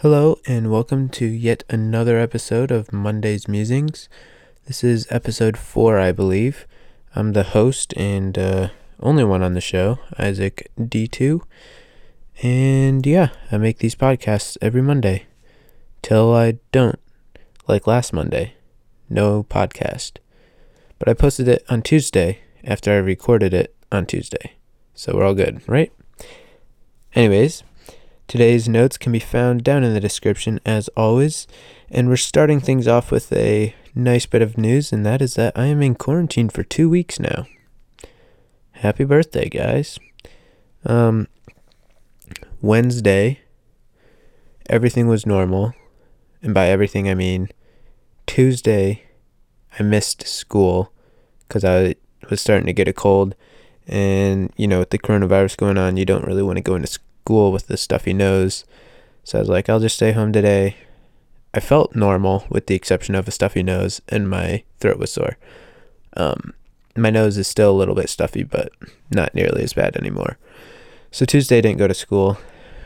Hello, and welcome to yet another episode of Monday's Musings. This is episode four, I believe. I'm the host and uh, only one on the show, Isaac D2. And yeah, I make these podcasts every Monday. Till I don't, like last Monday. No podcast. But I posted it on Tuesday after I recorded it on Tuesday. So we're all good, right? Anyways, today's notes can be found down in the description as always. And we're starting things off with a nice bit of news, and that is that I am in quarantine for two weeks now. Happy birthday, guys. Um, Wednesday, everything was normal. And by everything, I mean Tuesday, I missed school because I was starting to get a cold. And, you know, with the coronavirus going on, you don't really want to go into school with the stuffy nose. So I was like, I'll just stay home today. I felt normal with the exception of a stuffy nose and my throat was sore. Um, my nose is still a little bit stuffy, but not nearly as bad anymore. So Tuesday I didn't go to school,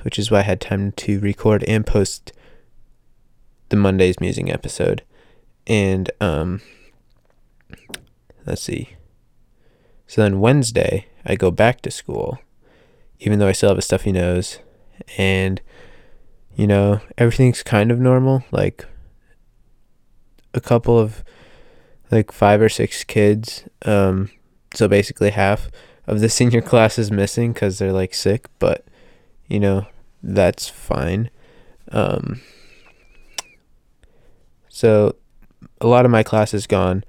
which is why I had time to record and post the Monday's musing episode. And um let's see. So then Wednesday I go back to school, even though I still have a stuffy nose, and you know, everything's kind of normal. Like a couple of like five or six kids, um, so basically half of the senior class is missing because they're like sick, but you know, that's fine. Um, so a lot of my class is gone,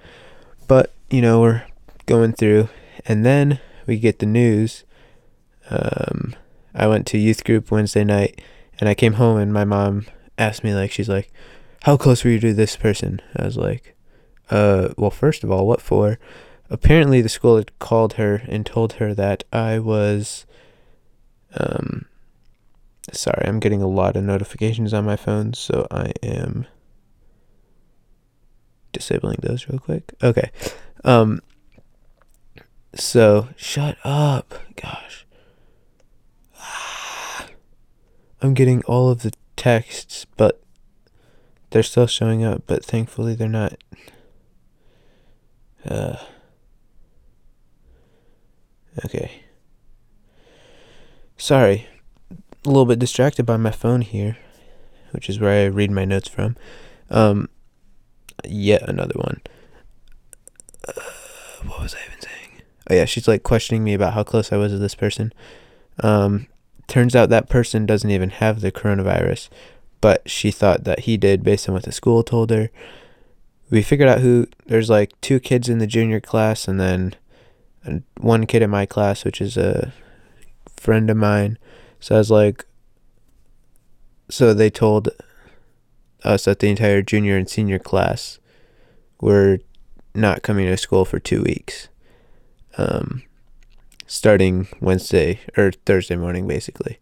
but you know, we're going through, and then we get the news. Um, I went to youth group Wednesday night, and I came home, and my mom asked me, like, she's like, How close were you to this person? I was like, Uh, well, first of all, what for? Apparently, the school had called her and told her that I was, um, sorry, I'm getting a lot of notifications on my phone, so I am disabling those real quick. Okay. Um so shut up. Gosh. I'm getting all of the texts, but they're still showing up, but thankfully they're not uh Okay. Sorry. A little bit distracted by my phone here, which is where I read my notes from. Um yet another one. Uh, what was I even saying? Oh yeah, she's like questioning me about how close I was to this person. Um, turns out that person doesn't even have the coronavirus, but she thought that he did based on what the school told her. We figured out who there's like two kids in the junior class and then one kid in my class, which is a friend of mine. So I was like, so they told us that the entire junior and senior class were not coming to school for two weeks. Um, starting Wednesday or Thursday morning, basically.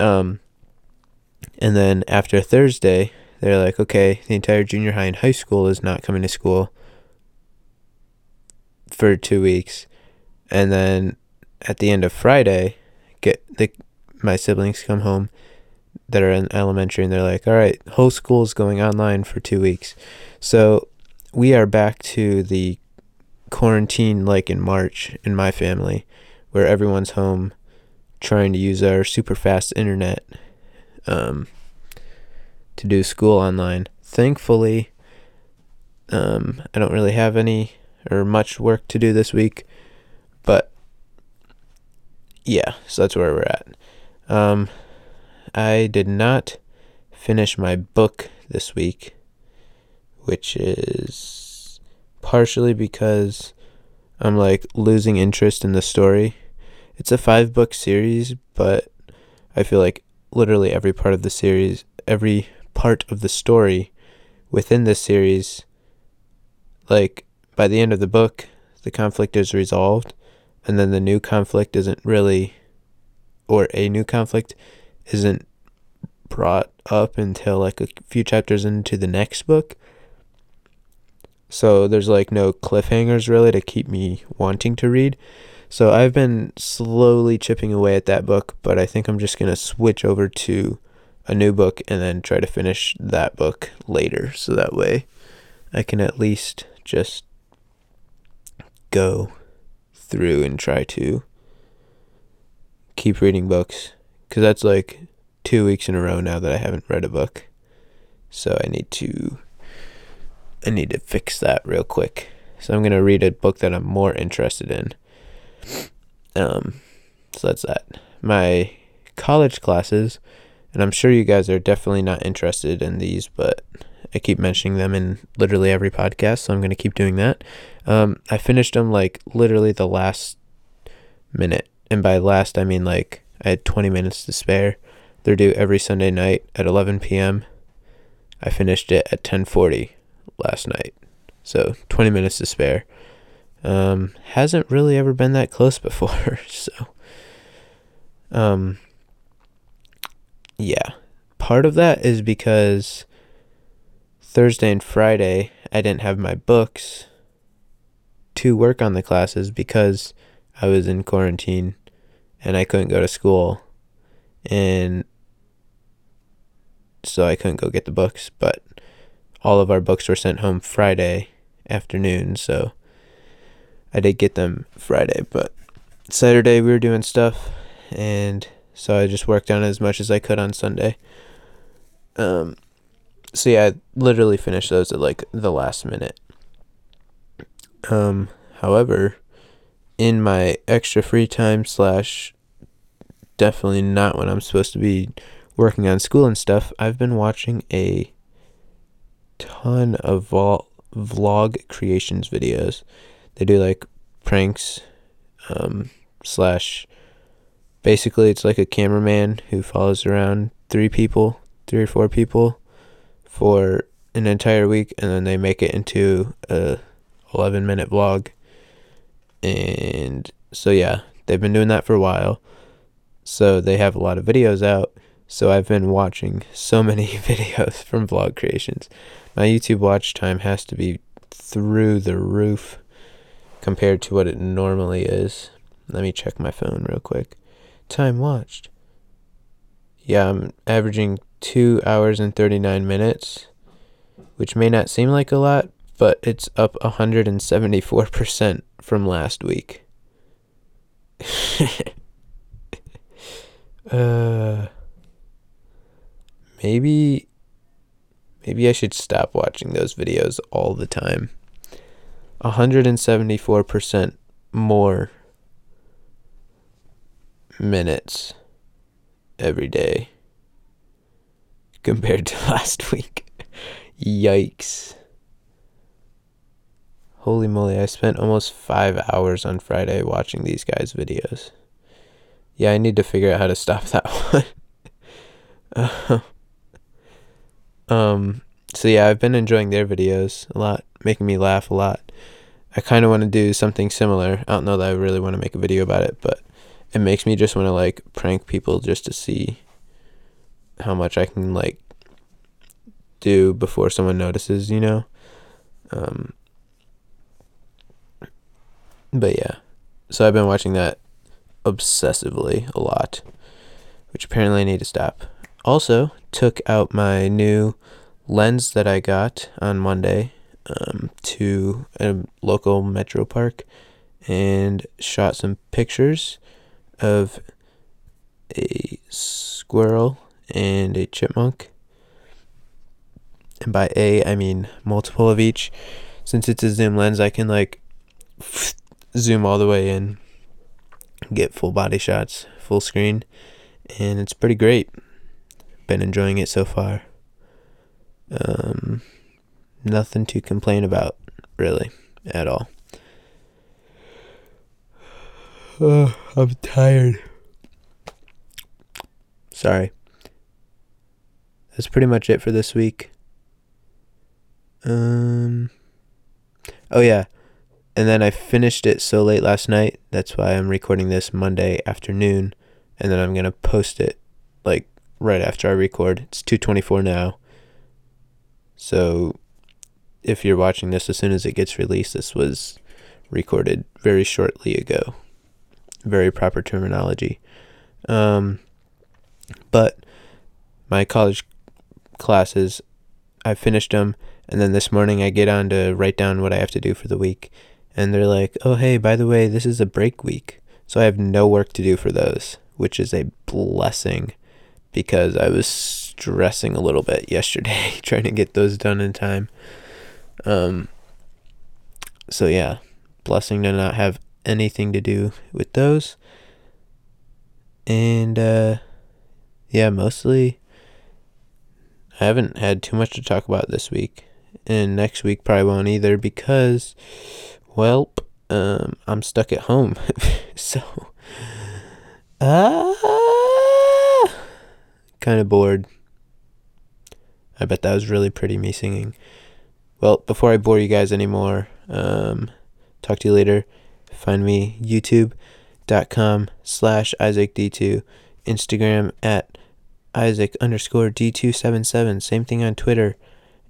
Um, and then after Thursday, they're like, okay, the entire junior high and high school is not coming to school for two weeks. And then at the end of Friday, get the my siblings come home that are in elementary and they're like, all right, whole school is going online for two weeks. So we are back to the quarantine like in March in my family, where everyone's home trying to use our super fast internet um, to do school online. Thankfully, um, I don't really have any or much work to do this week, but yeah, so that's where we're at. Um, I did not finish my book this week, which is partially because I'm like losing interest in the story. It's a five book series, but I feel like literally every part of the series, every part of the story within this series, like by the end of the book, the conflict is resolved, and then the new conflict isn't really, or a new conflict isn't brought up until like a few chapters into the next book. So there's like no cliffhangers really to keep me wanting to read. So I've been slowly chipping away at that book, but I think I'm just going to switch over to a new book and then try to finish that book later so that way I can at least just go through and try to keep reading books because that's like two weeks in a row now that I haven't read a book. So I need to I need to fix that real quick. So I'm gonna read a book that I'm more interested in. Um, so that's that. My college classes, and I'm sure you guys are definitely not interested in these, but I keep mentioning them in literally every podcast, so I'm gonna keep doing that. Um, I finished them like literally the last minute, and by last I mean like I had 20 minutes to spare. They're due every Sunday night at 11 p.m. I finished it at 10:40 last night, so 20 minutes to spare. Um, hasn't really ever been that close before, so um, yeah. Part of that is because Thursday and Friday I didn't have my books to work on the classes because I was in quarantine and I couldn't go to school. And so I couldn't go get the books, but all of our books were sent home Friday afternoon, so I did get them Friday, but Saturday we were doing stuff and so I just worked on it as much as I could on Sunday. Um so yeah, I literally finished those at like the last minute. Um however, in my extra free time slash definitely not when I'm supposed to be working on school and stuff, I've been watching a ton of vol- vlog creations videos. They do like pranks, um, slash. Basically, it's like a cameraman who follows around three people, three or four people, for an entire week, and then they make it into a 11 minute vlog. And so, yeah, they've been doing that for a while. So, they have a lot of videos out. So, I've been watching so many videos from vlog creations. My YouTube watch time has to be through the roof compared to what it normally is. Let me check my phone real quick. Time watched. Yeah, I'm averaging 2 hours and 39 minutes, which may not seem like a lot, but it's up 174% from last week. uh maybe maybe I should stop watching those videos all the time. 174% more minutes every day compared to last week. Yikes. Holy moly, I spent almost five hours on Friday watching these guys' videos. Yeah, I need to figure out how to stop that one. uh, um, so yeah, I've been enjoying their videos a lot, making me laugh a lot. I kind of want to do something similar. I don't know that I really want to make a video about it, but it makes me just want to like prank people just to see how much I can like do before someone notices, you know? Um, but yeah. So I've been watching that obsessively a lot, which apparently I need to stop. Also, took out my new lens that I got on Monday um, to a local metro park and shot some pictures of a squirrel and a chipmunk. And by a, I mean multiple of each. Since it's a zoom lens, I can like zoom all the way in, get full body shots, full screen, and it's pretty great. Been enjoying it so far. Um, nothing to complain about, really, at all. Oh, I'm tired. Sorry. That's pretty much it for this week. Um. Oh yeah, and then I finished it so late last night. That's why I'm recording this Monday afternoon, and then I'm gonna post it like right after I record. It's two twenty four now. So if you're watching this as soon as it gets released, this was recorded very shortly ago. Very proper terminology. Um, but my college classes. I finished them, and then this morning I get on to write down what I have to do for the week. And they're like, oh, hey, by the way, this is a break week. So I have no work to do for those, which is a blessing because I was stressing a little bit yesterday trying to get those done in time. Um, so yeah, blessing to not have anything to do with those. And uh, yeah, mostly I haven't had too much to talk about this week. And next week probably won't either because, well, um, I'm stuck at home. so, ah, uh, kind of bored. I bet that was really pretty, me singing. Well, before I bore you guys anymore, um, talk to you later. Find me youtube.com slash isaacd2, Instagram at isaac underscore d277, same thing on Twitter,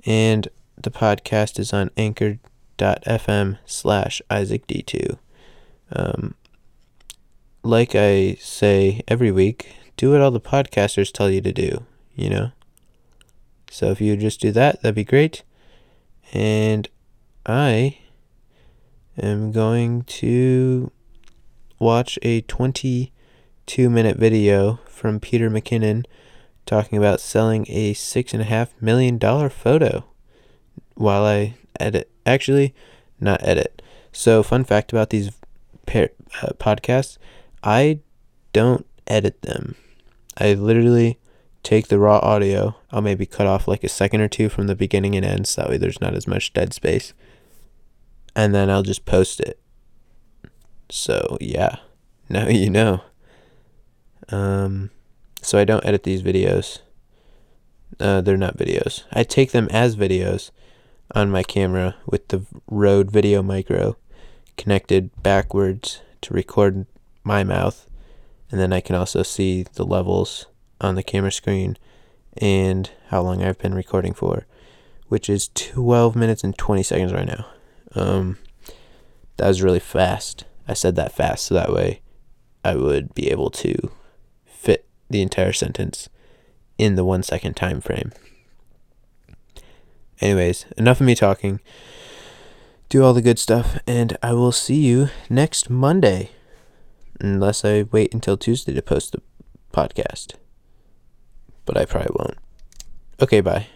and the podcast is on anchor.fm slash isaacd2. Um, like I say every week, do what all the podcasters tell you to do, you know? So if you just do that, that'd be great. And I am going to watch a 22 minute video from Peter McKinnon talking about selling a $6.5 million photo while I edit. Actually, not edit. So, fun fact about these uh, podcasts I don't edit them. I literally take the raw audio. I'll maybe cut off like a second or two from the beginning and end so that way there's not as much dead space. And then I'll just post it. So, yeah. Now you know. Um so I don't edit these videos. Uh, they're not videos. I take them as videos on my camera with the Rode Video Micro connected backwards to record my mouth. And then I can also see the levels on the camera screen and how long I've been recording for, which is 12 minutes and 20 seconds right now. Um, that was really fast. I said that fast so that way I would be able to fit the entire sentence in the one second time frame. Anyways, enough of me talking. Do all the good stuff, and I will see you next Monday. Unless I wait until Tuesday to post the podcast but I probably won't. Okay, bye.